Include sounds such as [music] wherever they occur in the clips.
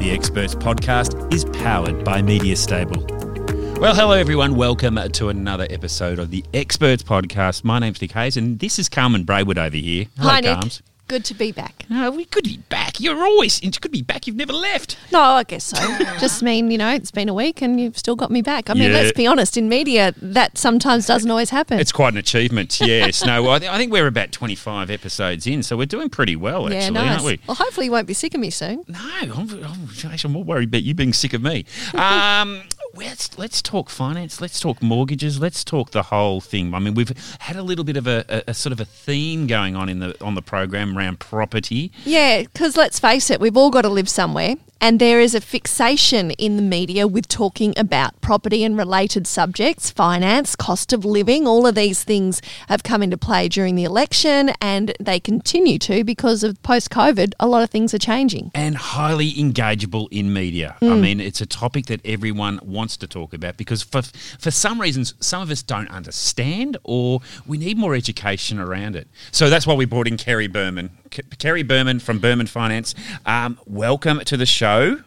The Experts Podcast is powered by Media Stable. Well, hello everyone. Welcome to another episode of the Experts Podcast. My name's Nick Hayes, and this is Carmen Braywood over here. Hello, Hi, Nick. Carms. Good to be back. No, we could be back. You're always you could be back. You've never left. No, I guess so. [laughs] Just mean, you know, it's been a week and you've still got me back. I mean, Yeah. let's be honest, in media, that sometimes doesn't always happen. It's quite an achievement. Yes. no, I, th- I think we're about 25 episodes in, so we're doing pretty well, yeah, actually, nice. aren't we? Well, hopefully you won't be sick of me soon. No, I'm, I'm, actually, I'm more worried about you being sick of me. Um, let's let's talk finance. Let's talk mortgages. Let's talk the whole thing. I mean, we've had a little bit of a, a, a sort of a theme going on in the on the program around property. Yeah, because let's face it, we've all got to live somewhere. And there is a fixation in the media with talking about property and related subjects, finance, cost of living. All of these things have come into play during the election and they continue to because of post COVID. A lot of things are changing. and highly engageable in media. I mm. mean, it's a topic that everyone wants to talk about because for for some reasons, some of us don't understand, or we need more education around it. So that's why we brought in Kerri Buurman. Kerri Buurman from Buurman Finance. Um, welcome to the show.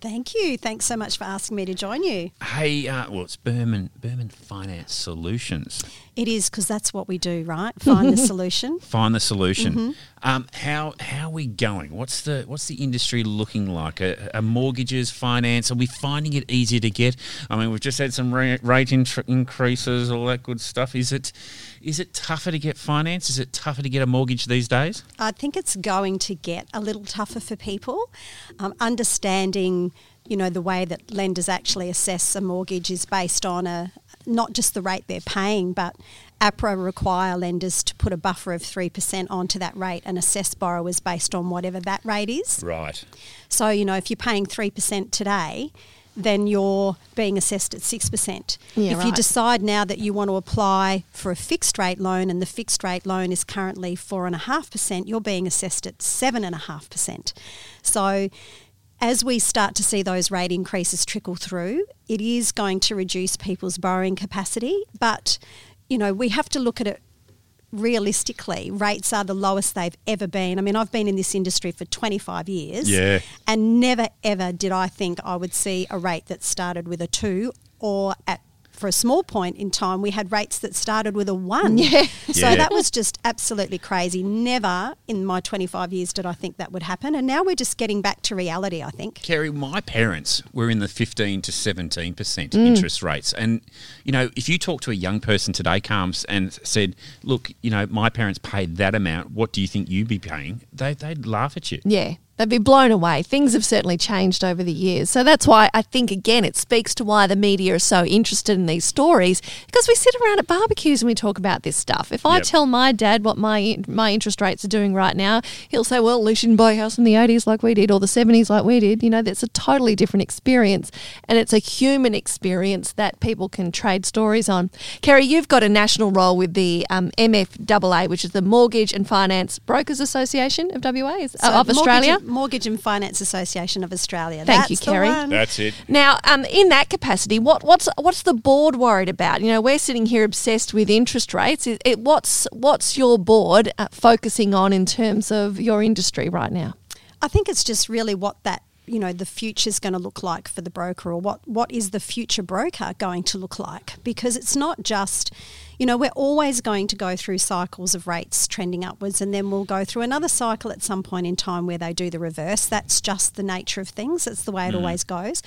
Thank you. Thanks so much for asking me to join you. Hey, uh, well, it's Buurman Buurman Finance Solutions. It is because that's what we do, right? [laughs] Find the solution. Find the solution. Um, how how are we going? What's the what's the industry looking like? Are, are mortgages, finance? Are we finding it easier to get? I mean, we've just had some rate, rate intr- increases, all that good stuff. Is it is it tougher to get finance? Is it tougher to get a mortgage these days? I think it's going to get a little tougher for people. Um, understanding, you know, the way that lenders actually assess a mortgage is based on a not just the rate they're paying, but APRA require lenders to put a buffer of 3% onto that rate and assess borrowers based on whatever that rate is. Right. So, you know, if you're paying 3% today, then you're being assessed at 6%. Yeah, if you decide now that you want to apply for a fixed rate loan and the fixed rate loan is currently 4.5%, you're being assessed at 7.5%. So, as we start to see those rate increases trickle through, it is going to reduce people's borrowing capacity. But, you know, we have to look at it realistically. Rates are the lowest they've ever been. I mean, I've been in this industry for 25 years. Yeah. And never, ever did I think I would see a rate that started with a two or at for a small point in time, we had rates that started with a one. Yeah. So Yeah. that was just absolutely crazy. Never in my 25 years did I think that would happen. And now we're just getting back to reality, I think. Kerri, my parents were in the 15 to 17% Mm. interest rates. And, you know, if you talk to a young person today, Carms, and said, look, you know, my parents paid that amount, what do you think you'd be paying? They, they'd laugh at you. Yeah, they'd be blown away. Things have certainly changed over the years. So that's why I think, again, it speaks to why the media are so interested in these stories because we sit around at barbecues and we talk about this stuff. If I Yep. tell my dad what my my interest rates are doing right now, he'll say, well, at least you didn't buy a house in the 80s like we did or the 70s like we did. You know, that's a totally different experience and it's a human experience that people can trade stories on. Kerri, you've got a national role with the um, MFAA, which is the Mortgage and Finance Brokers Association of WA, is, So of Australia. Mortgage, Mortgage and Finance Association of Australia. Thank you, That's the Kerri. one. That's it. Now, um, in that capacity, what, what's what's the board worried about? You know, we're sitting here obsessed with interest rates. It, it, what's what's your board uh, focusing on in terms of your industry right now? I think it's just really what that you know the future's going to look like for the broker or what what is the future broker going to look like? Because it's not just you know we're always going to go through cycles of rates trending upwards and then we'll go through another cycle at some point in time where they do the reverse. That's just the nature of things. That's the way it always goes.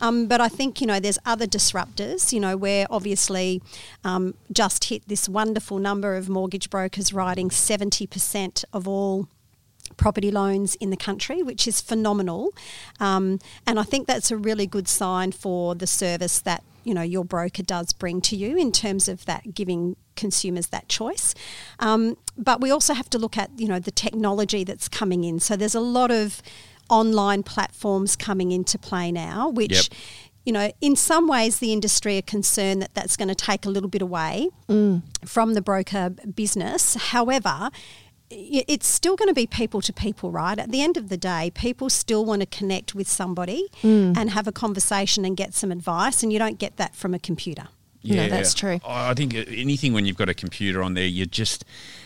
Um, but I think you know there's other disruptors you know we're obviously um, just hit this wonderful number of mortgage brokers writing 70% of all property loans in the country, which is phenomenal. Um, and I think that's a really good sign for the service that you know your broker does bring to you in terms of that giving consumers that choice. Um, but we also have to look at you know the technology that's coming in. So there's a lot of online platforms coming into play now, which. Yep. You know, in some ways, the industry are concerned that that's going to take a little bit away from the broker business. However, i- it's still going to be people to people, right? At the end of the day, people still want to connect with somebody mm. and have a conversation and get some advice, and you don't get that from a computer. No, that's true. I think uh, anything when you've got a computer on there, you just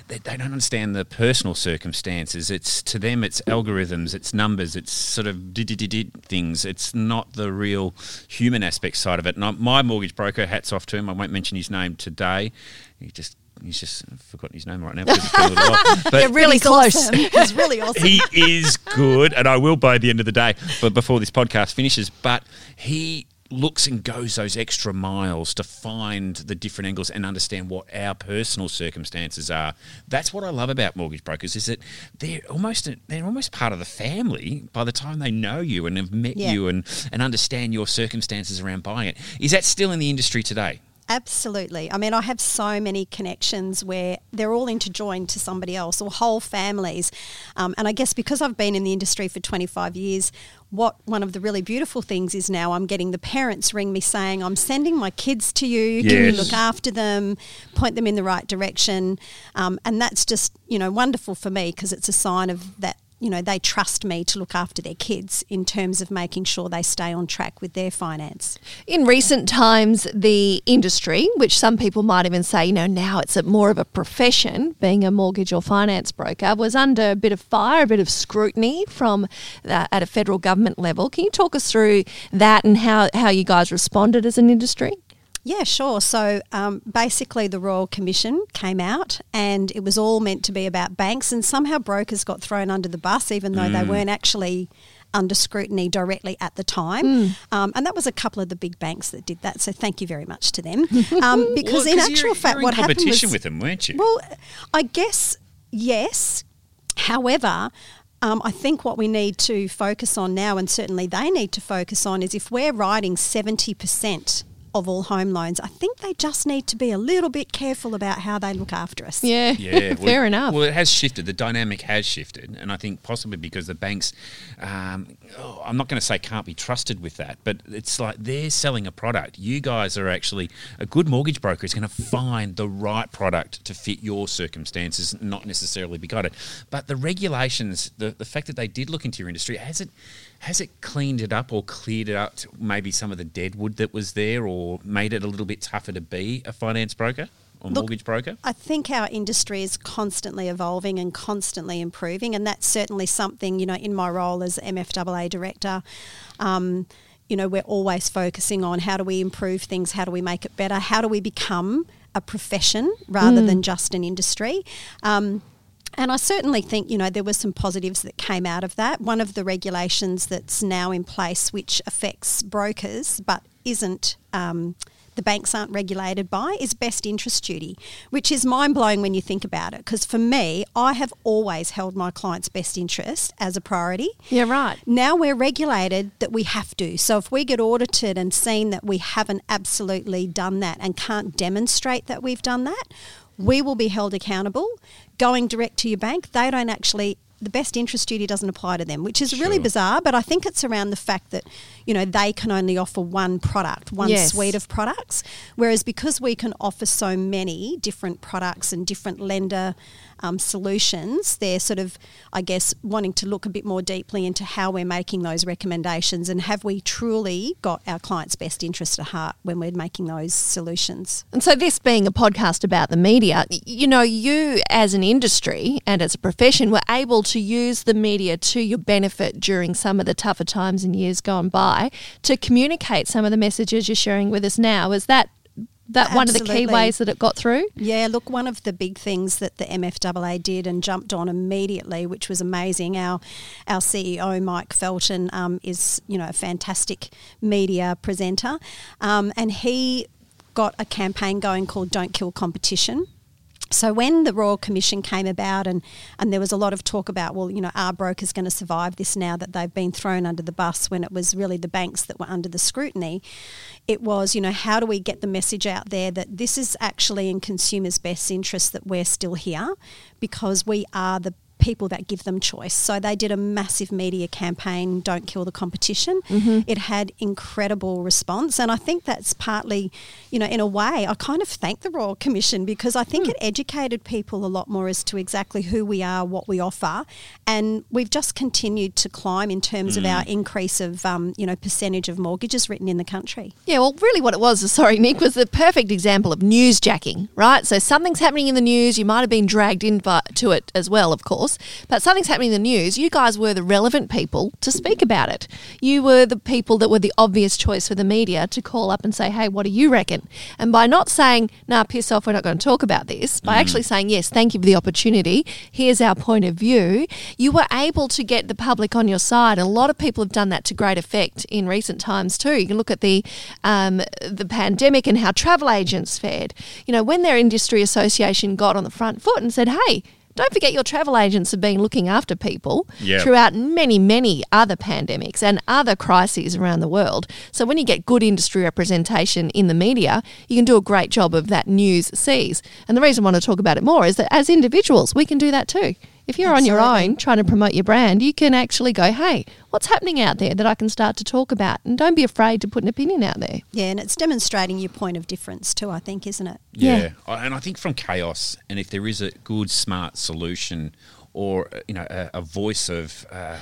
they, they don't understand the personal circumstances. It's to them, it's algorithms, it's numbers, it's sort of did did did things. It's not the real human aspect side of it. And I, my mortgage broker, hats off to him. I won't mention his name today. He just he's just I've forgotten his name right now. because it's been a little while. [laughs] But They're really He's close. awesome. [laughs] He's really [laughs] awesome. he is good, and I will by the end of the day, but before this podcast finishes. But he looks and goes those extra miles to find the different angles and understand what our personal circumstances are. That's what I love about mortgage brokers is that they're almost they're almost part of the family by the time they know you and have met Yeah. you and and understand your circumstances around buying it. Is that still in the industry today? Absolutely. I mean, I have so many connections where they're all interjoined to somebody else or whole families. Um, and I guess because I've been in the industry for 25 years, what one of the really beautiful things is now I'm getting the parents ring me saying, I'm sending my kids to you. Can you look after them, point them in the right direction? Um, and that's just, you know, wonderful for me because it's a sign of that. You know, they trust me to look after their kids in terms of making sure they stay on track with their finance. In recent times, the industry, which some people might even say, you know, now it's a, more of a profession, being a mortgage or finance broker, was under a bit of fire, a bit of scrutiny from uh, at a federal government level. Can you talk us through that and how, how you guys responded as an industry? Yeah, sure. So um, basically, the Royal Commission came out and it was all meant to be about banks, and somehow brokers got thrown under the bus, even though they weren't actually under scrutiny directly at the time. Um, and that was a couple of the big banks that did that. So thank you very much to them. [laughs] Um, because Well, in actual you're, fact, you're in what happened was with them, weren't you? well, I guess yes. However, um, I think what we need to focus on now, and certainly they need to focus on, is if we're writing 70% of all home loans, I think they just need to be a little bit careful about how they look after us. Yeah, Yeah, [laughs] fair enough. Well, it has shifted. The dynamic has shifted, and I think possibly because the banks, um, oh, I'm not going to say can't be trusted with that, but it's like they're selling a product. You guys are actually a good mortgage broker is going to find the right product to fit your circumstances, not necessarily be guided. But the regulations, the the fact that they did look into your industry, has it has it cleaned it up or cleared it up? Maybe some of the dead wood that was there, or made it a little bit tougher to be a finance broker or Look, mortgage broker. I think our industry is constantly evolving and constantly improving, and that's certainly something you know in my role as MFAA director. Um, you know, we're always focusing on how do we improve things, how do we make it better, how do we become a profession rather than just an industry. Um, and I certainly think, you know, there were some positives that came out of that. One of the regulations that's now in place, which affects brokers but isn't, um, the banks aren't regulated by, is best interest duty, which is mind blowing when you think about it. Because for me, I have always held my client's best interest as a priority. yeah, right. Now we're regulated that we have to. So if we get audited and seen that we haven't absolutely done that and can't demonstrate that we've done that, we will be held accountable. Going direct to your bank, they don't actually the best interest duty doesn't apply to them, which is really bizarre, but I think it's around the fact that, you know, they can only offer one product, one Yes. suite of products. Whereas because we can offer so many different products and different lender um, solutions, they're sort of, I guess, wanting to look a bit more deeply into how we're making those recommendations and have we truly got our client's best interest at heart when we're making those solutions. And so, this being a podcast about the media, you know, you as an industry and as a profession were able to use the media to your benefit during some of the tougher times and years gone by to communicate some of the messages you're sharing with us now. Is that that one of the key ways that it got through? Yeah, look, one of the big things that the MFAA did and jumped on immediately, which was amazing. Our our CEO Mike Felton um, is you know a fantastic media presenter, um, and he got a campaign going called "Don't Kill Competition." So when the Royal Commission came about and, and there was a lot of talk about, well, you know, are brokers going to survive this now that they've been thrown under the bus when it was really the banks that were under the scrutiny, it was, you know, how do we get the message out there that this is actually in consumers' best interest that we're still here because we are the people that give them choice. So they did a massive media campaign, Don't Kill the Competition. Mm-hmm. It had incredible response. And I think that's partly, you know, in a way, I kind of thank the Royal Commission because I think mm. it educated people a lot more as to exactly who we are, what we offer. And we've just continued to climb in terms mm. of our increase of, um, you know, percentage of mortgages written in the country. Yeah, well, really what it was, sorry, Nick, was the perfect example of newsjacking, right? So something's happening in the news, you might have been dragged into it as well, of course, but something's happening in the news. You guys were the relevant people to speak about it. You were the people that were the obvious choice for the media to call up and say, hey, what do you reckon? And by not saying, nah, piss off, we're not going to talk about this, by mm. actually saying, yes, thank you for the opportunity, here's our point of view, you were able to get the public on your side. And a lot of people have done that to great effect in recent times too. You can look at the um, the pandemic and how travel agents fared. You know, when their industry association got on the front foot and said, hey, don't forget your travel agents have been looking after people yep. throughout many, many other pandemics and other crises around the world. So when you get good industry representation in the media, you can do a great job of that news sees. And the reason I want to talk about it more is that as individuals, we can do that too. If you're Absolutely. on your own trying to promote your brand, you can actually go, hey, what's happening out there that I can start to talk about? And don't be afraid to put an opinion out there. Yeah, and it's demonstrating your point of difference too, I think, isn't it? Yeah. yeah. And I think from chaos, and if there is a good, smart solution or uh, you know a, a voice of, uh,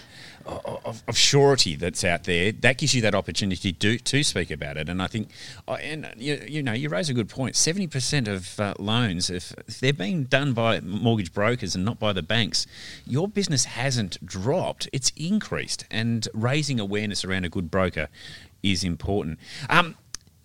of, of surety that's out there that gives you that opportunity to to speak about it. And I think uh, and you, you know you raise a good point. 70% of uh, loans if, if, they're being done by mortgage brokers and not by the banks your business hasn't dropped. It's increased. And raising awareness around a good broker is important. Um,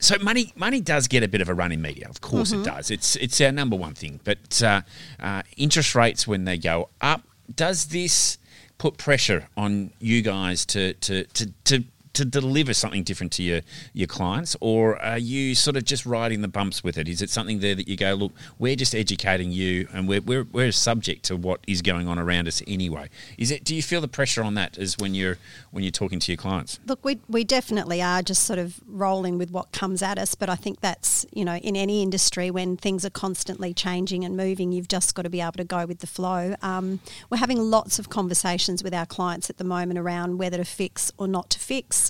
so money money does get a bit of a run in media. Of course mm-hmm. it does. It's it's our number one thing. But uh, uh, interest rates when they go up, does this put pressure on you guys to to to, to to deliver something different to your, your clients, or are you sort of just riding the bumps with it? Is it something there that you go, look, we're just educating you, and we're, we're, we're subject to what is going on around us anyway? Is it? Do you feel the pressure on that as when you're when you're talking to your clients? Look, we we definitely are just sort of rolling with what comes at us, but I think that's you know in any industry when things are constantly changing and moving, you've just got to be able to go with the flow. Um, we're having lots of conversations with our clients at the moment around whether to fix or not to fix.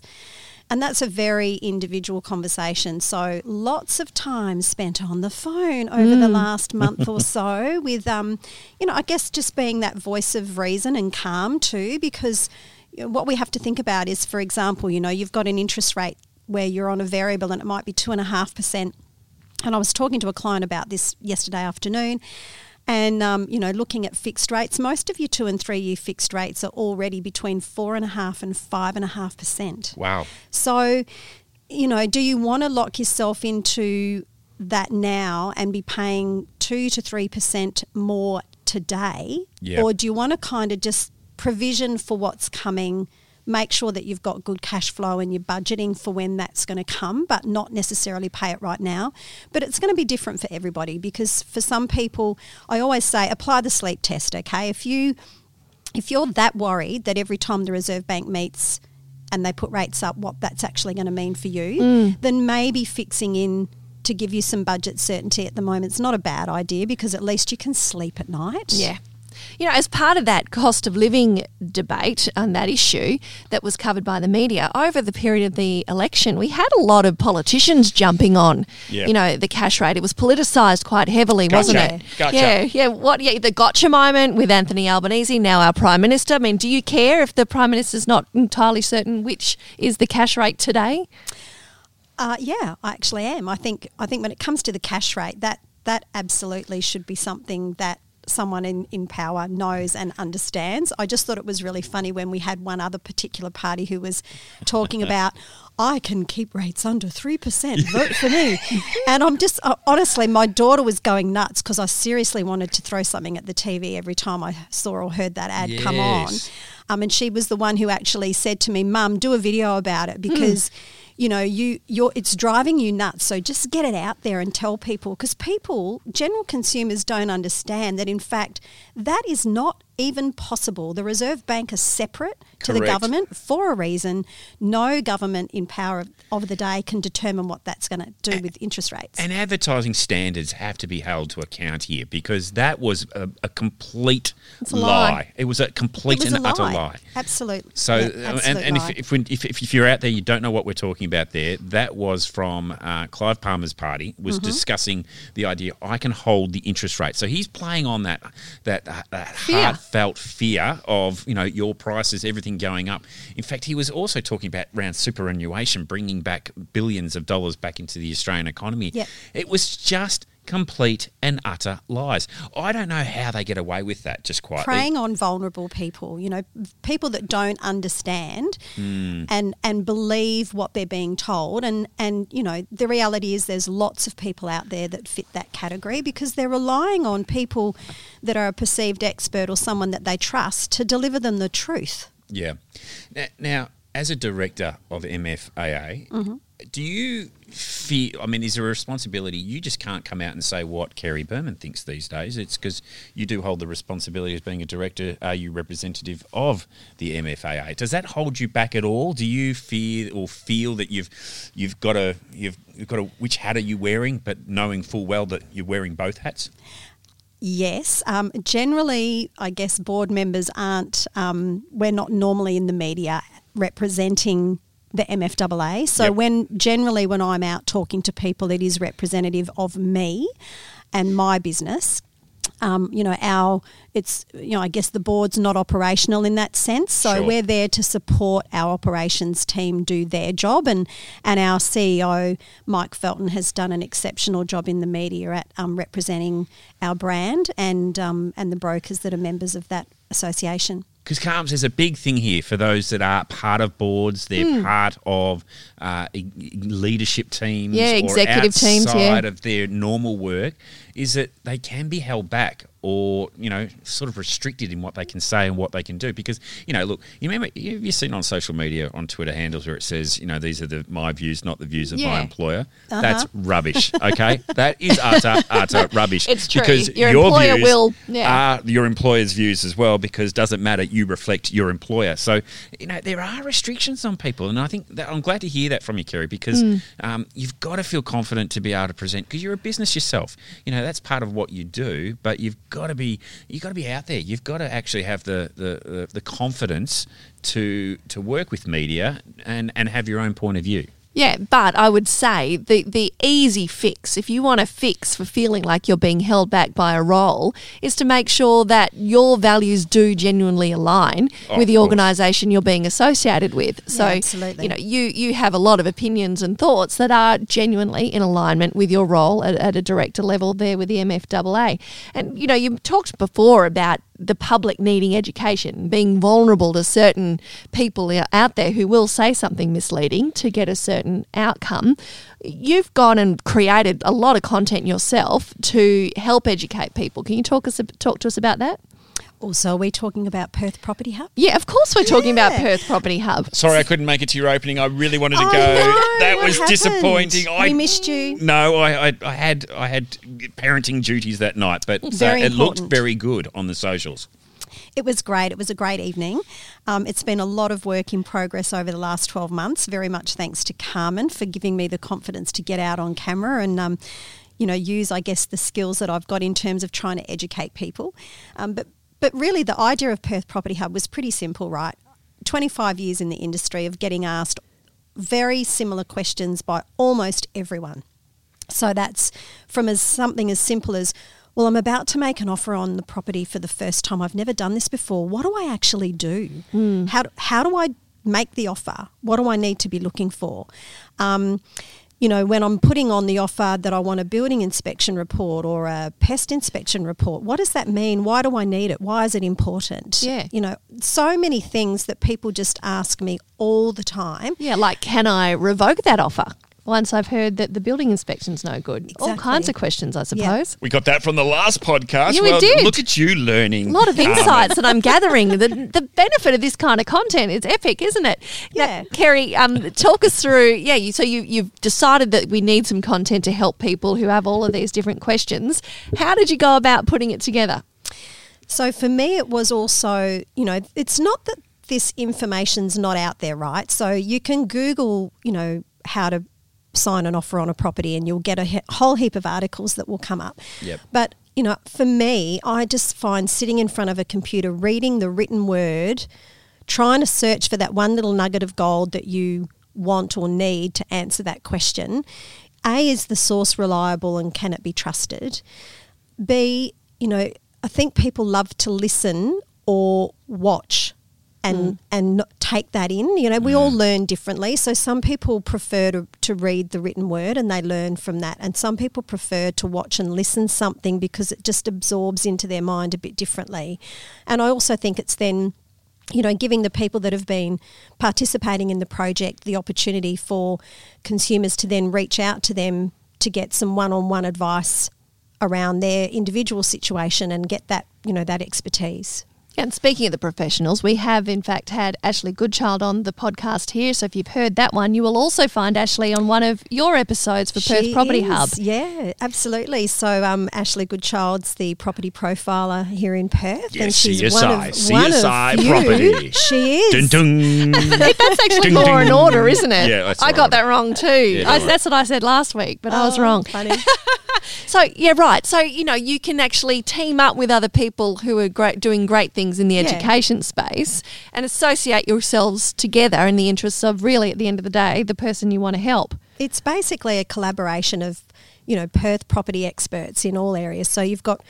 And that's a very individual conversation. So lots of time spent on the phone over mm. the last month or [laughs] so with, um, you know, I guess just being that voice of reason and calm too, because what we have to think about is, for example, you know, you've got an interest rate where you're on a variable and it might be two and a half percent. And I was talking to a client about this yesterday afternoon and um, you know, looking at fixed rates, most of your two and three year fixed rates are already between four and a half and five and a half percent. Wow! So, you know, do you want to lock yourself into that now and be paying two to three percent more today, yep. or do you want to kind of just provision for what's coming? Make sure that you've got good cash flow and you're budgeting for when that's going to come, but not necessarily pay it right now. But it's going to be different for everybody because for some people, I always say apply the sleep test, okay? If you if you're that worried that every time the Reserve Bank meets and they put rates up what that's actually going to mean for you, mm. then maybe fixing in to give you some budget certainty at the moment is not a bad idea because at least you can sleep at night. Yeah. You know, as part of that cost of living debate and that issue that was covered by the media over the period of the election, we had a lot of politicians jumping on, yep. you know, the cash rate. It was politicised quite heavily, gotcha. wasn't it? Gotcha. Yeah, yeah. What? Yeah, the gotcha moment with Anthony Albanese, now our prime minister. I mean, do you care if the prime minister's not entirely certain which is the cash rate today? Uh, yeah, I actually am. I think I think when it comes to the cash rate, that that absolutely should be something that someone in, in power knows and understands. I just thought it was really funny when we had one other particular party who was talking [laughs] about, I can keep rates under 3%, [laughs] vote for me. and I'm just, uh, honestly, my daughter was going nuts because I seriously wanted to throw something at the TV every time I saw or heard that ad yes. come on. Um, and she was the one who actually said to me, Mum, do a video about it because. Mm you know you you're it's driving you nuts so just get it out there and tell people because people general consumers don't understand that in fact that is not even possible. The Reserve Bank is separate to the government for a reason. No government in power of, of the day can determine what that's going to do with interest rates. And advertising standards have to be held to account here because that was a, a complete a lie. It was a complete was and utter lie. lie. Absolutely. So, Yeah, uh, and, and if, if, we, if, if you're out there, you don't know what we're talking about there, that was from uh, Clive Palmer's party, was Mm-hmm. discussing the idea I can hold the interest rate. So he's playing on that, that, uh, that Fear. Heartfelt fear of, you know, your prices, everything going up. In fact, he was also talking about around superannuation, bringing back billions of dollars back into the Australian economy. Yep. It was just complete and utter lies. I don't know how they get away with that just quietly. preying on vulnerable people, you know, people that don't understand Hmm. and and believe what they're being told and and you know, the reality is there's lots of people out there that fit that category because they're relying on people that are a perceived expert or someone that they trust to deliver them the truth. Yeah. Now, now as a director of MFAA, Mm-hmm. do you feel? I mean, is there a responsibility? You just can't come out and say what Kerri Buurman thinks these days. It's because you do hold the responsibility as being a director. Are you representative of the MFAA? Does that hold you back at all? Do you fear or feel that you've you've got a you've, you've got a which hat are you wearing, but knowing full well that you're wearing both hats? Yes. Um, generally, I guess board members aren't, um, we're not normally in the media representing the MFAA. So Yep. when generally when I'm out talking to people, it is representative of me and my business. Um, you know, our it's you know, I guess the board's not operational in that sense. So Sure. we're there to support our operations team do their job, and and our CEO Mike Felton has done an exceptional job in the media at um, representing our brand and um, and the brokers that are members of that association. Because Carms, is a big thing here for those that are part of boards. They're Hmm. part of uh, leadership teams, Yeah, or executive teams, yeah. outside of their normal work. Is that they can be held back or you know sort of restricted in what they can say and what they can do. Because you know, look, you remember have you seen on social media on Twitter handles where it says you know these are the my views, not the views of my employer. Uh-huh. That's rubbish. Okay, [laughs] that is utter utter rubbish. It's true. because Your your employer views will- yeah. are your employer's views as well because doesn't matter you reflect your employer so you know there are restrictions on people and i think that i'm glad to hear that from you kerri because Hmm. um, you've got to feel confident to be able to present because you're a business yourself. You know that's part of what you do but you've got to be you've got to be out there. You've got to actually have the the, the, the confidence to to work with media and and have your own point of view Yeah, but I would say the the easy fix, if you want a fix for feeling like you're being held back by a role, is to make sure that your values do genuinely align Oh, with the organisation you're being associated with. So, absolutely. you know, you you have a lot of opinions and thoughts that are genuinely in alignment with your role at, at a director level there with the MFAA. And you know, you talked before about the public needing education, being vulnerable to certain people out there who will say something misleading to get a certain outcome. You've gone and created a lot of content yourself to help educate people. Can you talk us talk to us about that? Also, are we talking about Perth Property Hub? Yeah, of course we're talking about Perth Property Hub. sorry i couldn't make it to your opening i really wanted to Oh, go no, that what was happened? disappointing I, We missed you. No, I, I, I had I had parenting duties that night, but uh, it looked very good on the socials. It was great. It was a great evening. Um, it's been a lot of work in progress over the last 12 months. Very much thanks to Carmen for giving me the confidence to get out on camera and, um, you know, use, I guess, the skills that I've got in terms of trying to educate people. Um, but, but really, the idea of Perth Property Hub was pretty simple, right? 25 years in the industry of getting asked very similar questions by almost everyone. So that's from as something as simple as, well, I'm about to make an offer on the property for the first time. I've never done this before. What do I actually do? How, do- how do I make the offer? What do I need to be looking for? Um, you know, when I'm putting on the offer that I want a building inspection report or a pest inspection report, what does that mean? Why do I need it? Why is it important? Yeah. You know, so many things that people just ask me all the time. Yeah, like can I revoke that offer once I've heard that the building inspection's no good? All kinds of questions, I suppose. We got that from the last podcast. Yeah, we did. Look at you learning. A lot of insights that I'm [laughs] gathering. The, the benefit of this kind of content is epic, isn't it? Yeah. Now, Kerri, um, talk us through. Yeah, you, so you, you've decided that we need some content to help people who have all of these different questions. How did you go about putting it together? So for me, it was also, you know, it's not that this information's not out there, right? So you can Google, you know, how to sign an offer on a property and you'll get a he- whole heap of articles that will come up. Yep. But, you know, for me, I just find sitting in front of a computer, reading the written word, trying to search for that one little nugget of gold that you want or need to answer that question. A, is the source reliable and can it be trusted? B, you know, I think people love to listen or watch and hmm. and not take that in. You know, we all hmm. learn differently. So some people prefer to, to read the written word and they learn from that, and some people prefer to watch and listen something because it just absorbs into their mind a bit differently. And I also think it's then you know, giving the people that have been participating in the project the opportunity for consumers to then reach out to them to get some one-on-one advice around their individual situation and get that, you know, that expertise. And speaking of the professionals, we have in fact had Ashley Goodchild on the podcast here. So if you've heard that one, you will also find Ashley on one of your episodes for Perth Property is, Hub. Yeah, absolutely. So um, Ashley Goodchild's the property profiler here in Perth, and Yes, she's one CSI, of one CSI of you. She is. Dun, dun. [laughs] That's actually Ding, law and ding. order, isn't it? Yeah, that's I right. got that wrong too. Yeah, I, don't that's what I said last week, but I was Oh, wrong. Funny. [laughs] So yeah, right. So you know, you can actually team up with other people who are great, doing great things in the Yeah. education space, and associate yourselves together in the interests of really, at the end of the day, the person you want to help. It's basically a collaboration of, you know, Perth property experts in all areas. So you've got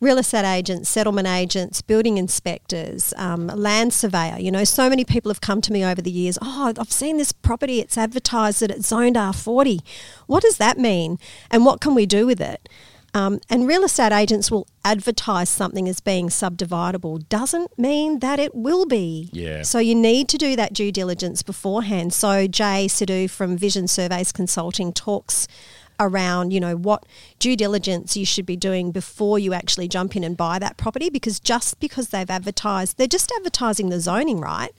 real estate agents, settlement agents, building inspectors, um, land surveyor. You know, so many people have come to me over the years. Oh, I've seen this property. It's advertised that it's zoned R40. What does that mean? And what can we do with it? Um, and real estate agents will advertise something as being subdividable. Doesn't mean that it will be. Yeah. So you need to do that due diligence beforehand. So Jay Sidhu from Vision Surveys Consulting talks around, you know, what due diligence you should be doing before you actually jump in and buy that property because just because they've advertised, they're just advertising the zoning, right?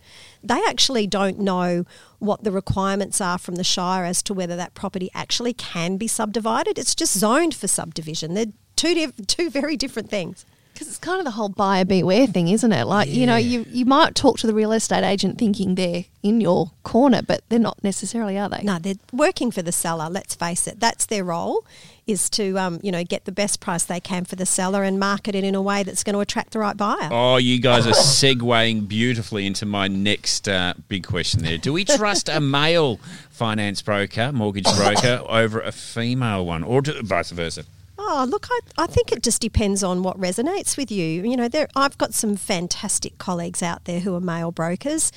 They actually don't know what the requirements are from the Shire as to whether that property actually can be subdivided. It's just zoned for subdivision. They're two diff- two very different things. Because it's kind of the whole buyer beware thing, isn't it? Like, you know, you, you might talk to the real estate agent thinking they're in your corner, but they're not necessarily, are they? No, they're working for the seller. Let's face it. That's their role, is to um, you know get the best price they can for the seller and market it in a way that's going to attract the right buyer. Oh, you guys are segueing beautifully into my next uh, big question there. Do we [laughs] trust a male finance broker, mortgage broker, over a female one, or do, vice versa? Oh, look, I, I think it just depends on what resonates with you. You know, there I've got some fantastic colleagues out there who are male brokers,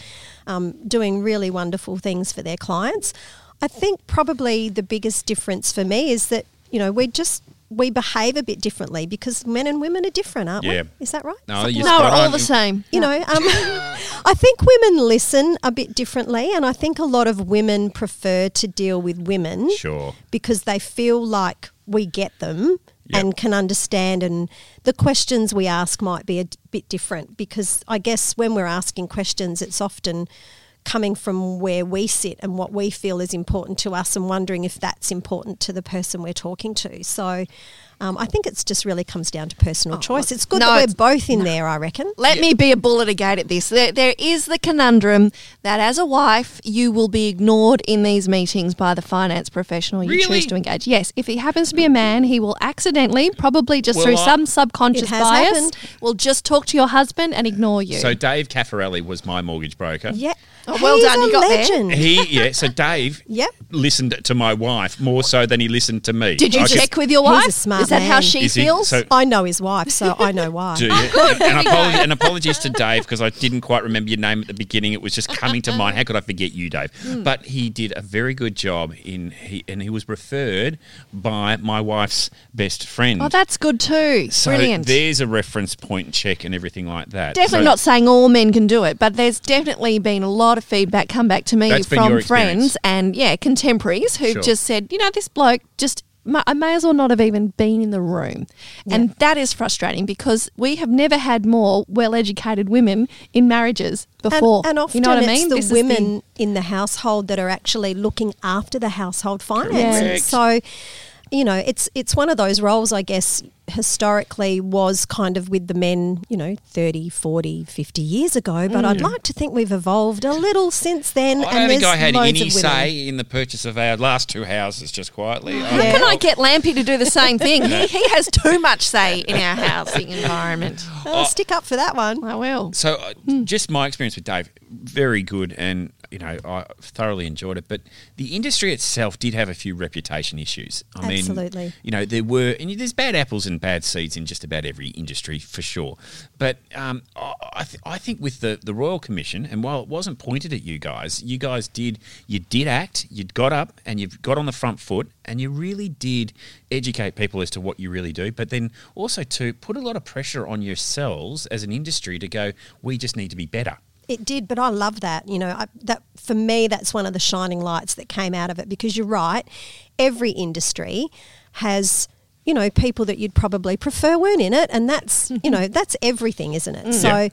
um, doing really wonderful things for their clients. I think probably the biggest difference for me is that you know we just we behave a bit differently because men and women are different, aren't Yeah. we? Is that right? No, Something no, we're all on. the same. you know, um, [laughs] I think women listen a bit differently, and I think a lot of women prefer to deal with women Sure. because they feel like we get them Yep. and can understand, and the questions we ask might be a d- bit different because I guess when we're asking questions, it's often coming from where we sit and what we feel is important to us and wondering if that's important to the person we're talking to. So um, I think it's just really comes down to personal choice. It's good no, that we're both in there, I reckon. Let me be a bull at a gate at this. There, there is the conundrum that as a wife, you will be ignored in these meetings by the finance professional you Really? choose to engage. Yes, if he happens to be a man, he will accidentally, probably just Well, through I- some subconscious bias, happened. will just talk to your husband and ignore you. So Dave Caffarelli was my mortgage broker. Yeah. Oh, well He's done, a you got there. legend. He yeah. So Dave [laughs] Yep. listened to my wife more so than he listened to me. Did you I could- check with your He's a wife? smart is that how she Is he? feels? So- I know his wife, so I know why. Do you? [laughs] and, apologies, and apologies to Dave because I didn't quite remember your name at the beginning. It was just coming to mind. How could I forget you, Dave? Hmm. But he did a very good job in he, and he was referred by my wife's best friend. oh, that's good too. so Brilliant. there's a reference point check and everything like that. Definitely So- not saying all men can do it, but there's definitely been a lot of feedback come back to me That's from friends and yeah, contemporaries who've Sure. just said, you know, this bloke just I may as well not have even been in the room. And that is frustrating because we have never had more well-educated women in marriages before. And, and often you know what I it's mean? the This is women in the household that are actually looking after the household finances. Correct. So, you know, it's it's one of those roles, I guess, historically was kind of with the men, you know, 30, 40, 50 years ago. But I'd mm. like to think we've evolved a little since then. I and don't think I had any say in the purchase of our last two houses, just quietly. How Yeah. can I get Lampy to do the same thing? [laughs] he, he has too much say in our housing [laughs] environment. Oh, stick up for that one. I will. So, uh, hmm. just my experience with Dave, very good, and you know I thoroughly enjoyed it. But the industry itself did have a few reputation issues. I Absolutely. mean, you know, there were, and there's bad apples and bad seeds in just about every industry for sure. But um, I, th- I think with the the Royal Commission, and while it wasn't pointed at you guys, you guys did you did act, you got up, and you've got on the front foot, and you really did educate people as to what you really do. But then also to put a lot of pressure on yourselves as an industry to go, we just need to be better. It did, but I love that. You know, I, that for me, that's one of the shining lights that came out of it because you're right. Every industry has, you know, people that you'd probably prefer weren't in it, and that's, [laughs] you know, that's everything, isn't it? So, Yeah.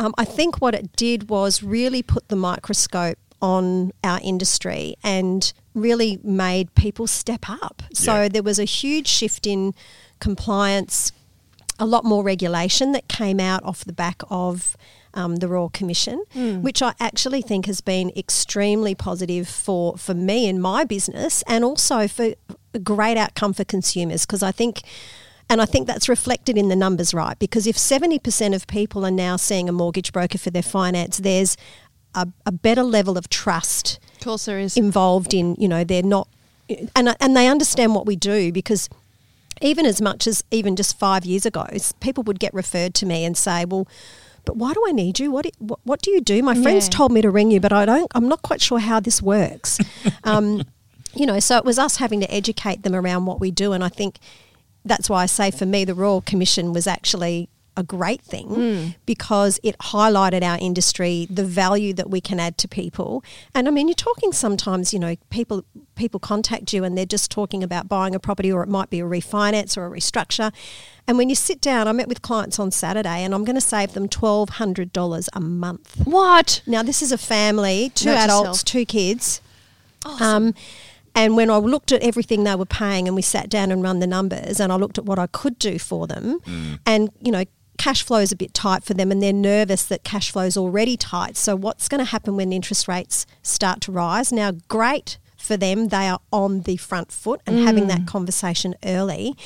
um, I think what it did was really put the microscope on our industry and really made people step up. So Yeah. there was a huge shift in compliance, a lot more regulation that came out off the back of um, the Royal Commission, which I actually think has been extremely positive for, for me and my business and also for a great outcome for consumers because I think. And I think that's reflected in the numbers, right? Because if 70% of people are now seeing a mortgage broker for their finance, there's a, a better level of trust Of course, there is. involved in you know they're not and and they understand what we do because even as much as even just five years ago people would get referred to me and say well but why do I need you? What, do- what what do you do? My friends Yeah. told me to ring you, but I don't. I'm not quite sure how this works. [laughs] um, you know, so it was us having to educate them around what we do, and I think that's why I say for me the Royal Commission was actually a great thing because it highlighted our industry, the value that we can add to people. And I mean, you're talking sometimes, you know, people people contact you and they're just talking about buying a property or it might be a refinance or a restructure. And when you sit down, I met with clients on Saturday and I'm going to save them $1,200 a month. What? Now, this is a family, two Note adults, self. two kids. Um, and when I looked at everything they were paying and we sat down and run the numbers and I looked at what I could do for them and, you know, cash flow is a bit tight for them and they're nervous that cash flow is already tight. So what's going to happen when interest rates start to rise? Now, great for them. They are on the front foot and having that mm. conversation early.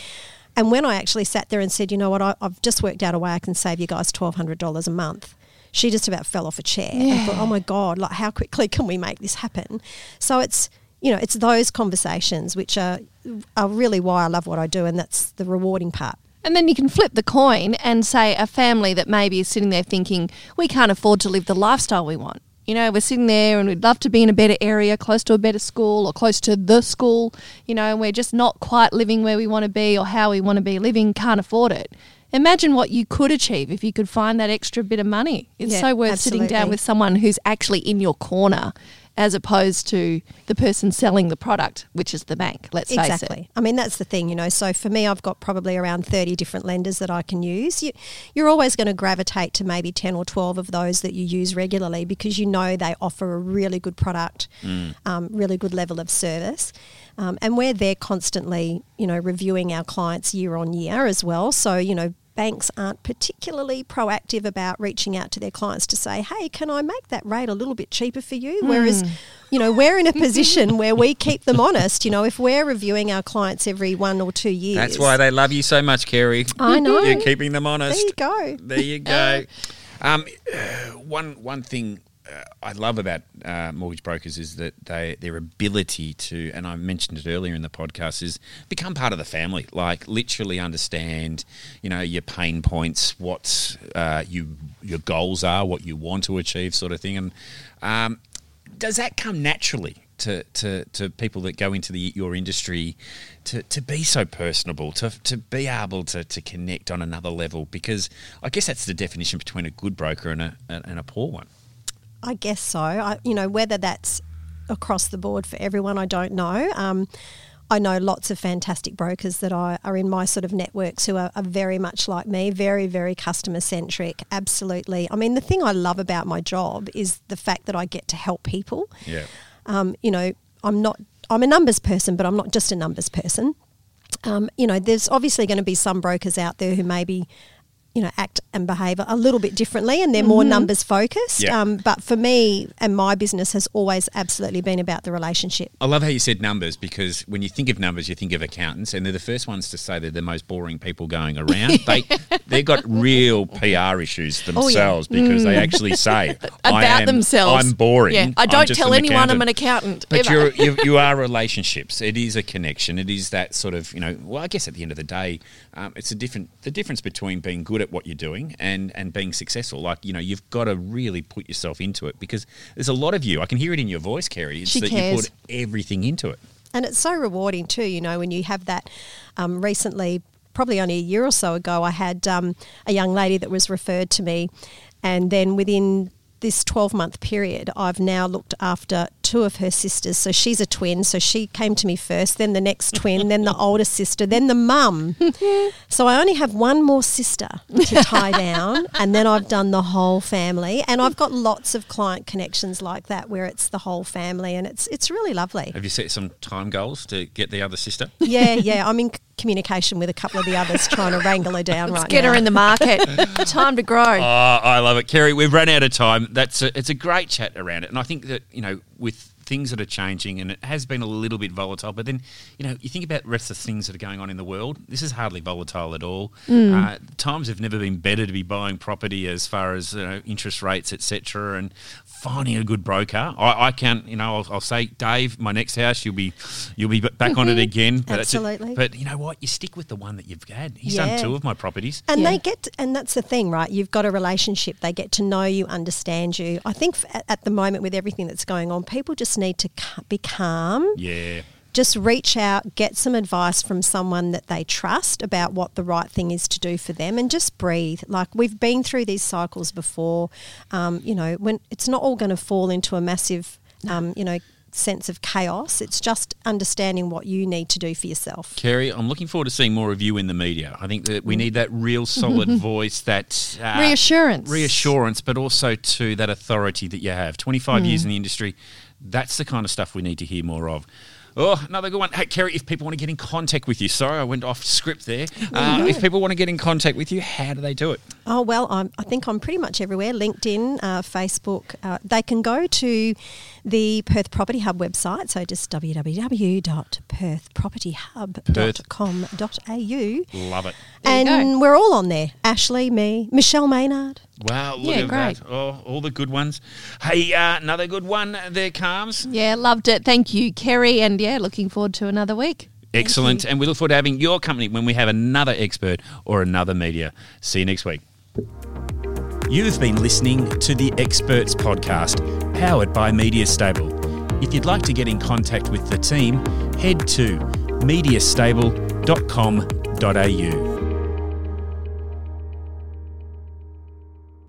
And when I actually sat there and said, you know what, I, I've just worked out a way I can save you guys $1,200 a month, she just about fell off a chair and thought, oh my God, like how quickly [laughs] can we make this happen? So it's, you know, it's those conversations which are, are really why I love what I do and that's the rewarding part. And then you can flip the coin and say a family that maybe is sitting there thinking, we can't afford to live the lifestyle we want. You know, we're sitting there and we'd love to be in a better area, close to a better school or close to the school, you know, and we're just not quite living where we want to be or how we want to be living, can't afford it. Imagine what you could achieve if you could find that extra bit of money. It's Yeah, so worth sitting down with someone who's actually in your corner as opposed to the person selling the product, which is the bank, let's face it. Exactly. I mean, that's the thing, you know. So for me, I've got probably around 30 different lenders that I can use. You, you're always going to gravitate to maybe 10 or 12 of those that you use regularly because you know they offer a really good product, um, really good level of service. Um, and we're there constantly, you know, reviewing our clients year on year as well. So, you know, banks aren't particularly proactive about reaching out to their clients to say, hey, can I make that rate a little bit cheaper for you? Whereas, you know, we're in a position where we keep them honest. You know, if we're reviewing our clients every one or two years. That's why they love you so much, Kerri. I know. You're keeping them honest. There you go. There you go. [laughs] Um, one one thing uh, I love about uh, mortgage brokers is that they their ability to, and I mentioned it earlier in the podcast, is become part of the family. Like literally understand, you know, your pain points, what uh, you your goals are, what you want to achieve, sort of thing. And um, does that come naturally? To, to, to people that go into the your industry to, to be so personable to, to be able to, to connect on another level because I guess that's the definition between a good broker and a, and a poor one. I guess so. I, you know, whether that's across the board for everyone, I don't know. Um, I know lots of fantastic brokers that I, are in my sort of networks who are, are very much like me, very, very customer centric. Absolutely. I mean, the thing I love about my job is the fact that I get to help people. Yeah. Um, you know, I'm not, I'm a numbers person, but I'm not just a numbers person. Um, you know, there's obviously going to be some brokers out there who maybe you know, act and behave a little bit differently and they're more numbers focused. Yeah. Um, but for me and my business has always absolutely been about the relationship. I love how you said numbers because when you think of numbers, you think of accountants, and they're the first ones to say they're the most boring people going around. they [laughs] they've got real PR issues themselves because they actually say [laughs] About am- themselves. I'm boring. Yeah. I don't tell an anyone I'm an accountant." accountant. But ever. you're, [laughs] you, you are relationships. It is a connection. It is that sort of you know. Well, I guess at the end of the day, um, it's a different the difference between being good at what you're doing and and being successful. Like you know, you've got to really put yourself into it because there's a lot of you. I can hear it in your voice, Kerri. It's She that cares. you put everything into it. And it's so rewarding too, you know, when you have that um, recently, probably only a year or so ago, I had um, a young lady that was referred to me. And then within this 12 month period, I've now looked after two of her sisters. So she's a twin. So she came to me first, then the next twin, [laughs] then the older sister, then the mum. [laughs] So I only have one more sister to tie down, and then I've done the whole family. And I've got lots of client connections like that where it's the whole family, and it's it's really lovely. Have you set some time goals to get the other sister? Yeah, yeah. In c- communication with a couple of the others trying to wrangle her down Let's right get now. her in the market. [laughs] Time to grow. Oh, I love it, Kerri. We've run out of time. That's a, it's a great chat around it, and I think that you know with things that are changing, and it has been a little bit volatile. But then you know you think about the rest of the things that are going on in the world. This is hardly volatile at all. Uh, times have never been better to be buying property as far as you know, interest rates, etc. And finding a good broker. I, I can, you know, I'll, I'll say, Dave, my next house, you'll be you'll be back on it again. But Absolutely. But you know what? You stick with the one that you've had. He's Yeah. done two of my properties. And Yeah. they get, and that's the thing, right? You've got a relationship. They get to know you, understand you. I think f- at, at the moment with everything that's going on, people just need to be calm. Yeah. Just reach out, get some advice from someone that they trust about what the right thing is to do for them, and just breathe. Like we've been through these cycles before. Um, you know, when it's not all going to fall into a massive, um, you know, sense of chaos. It's just understanding what you need to do for yourself. Kerri, I'm looking forward to seeing more of you in the media. I think that we need that real solid [laughs] voice, that uh, Reassurance. reassurance, but also to that authority that you have. 25 years in the industry, that's the kind of stuff we need to hear more of. Oh, another good one. Hey, Kerri, if people want to get in contact with you, sorry, I went off script there. Uh, if people want to get in contact with you, how do they do it? Oh well, I'm, I think I'm pretty much everywhere. LinkedIn, uh, Facebook. Uh, they can go to the Perth Property Hub website. So just www.perthpropertyhub.com.au. Love it. There And we're all on there. Ashley, me, Michelle Maynard. Wow, look Yeah, at great. that. Oh, all the good ones. Hey, uh, another good one there, Calms. Yeah, loved it. Thank you, Kerri. And yeah, looking forward to another week. Excellent. And we look forward to having your company when we have another expert or another media. See you next week. You've been listening to the Experts Podcast, powered by Media Stable. If you'd like to get in contact with the team, head to mediastable.com.au.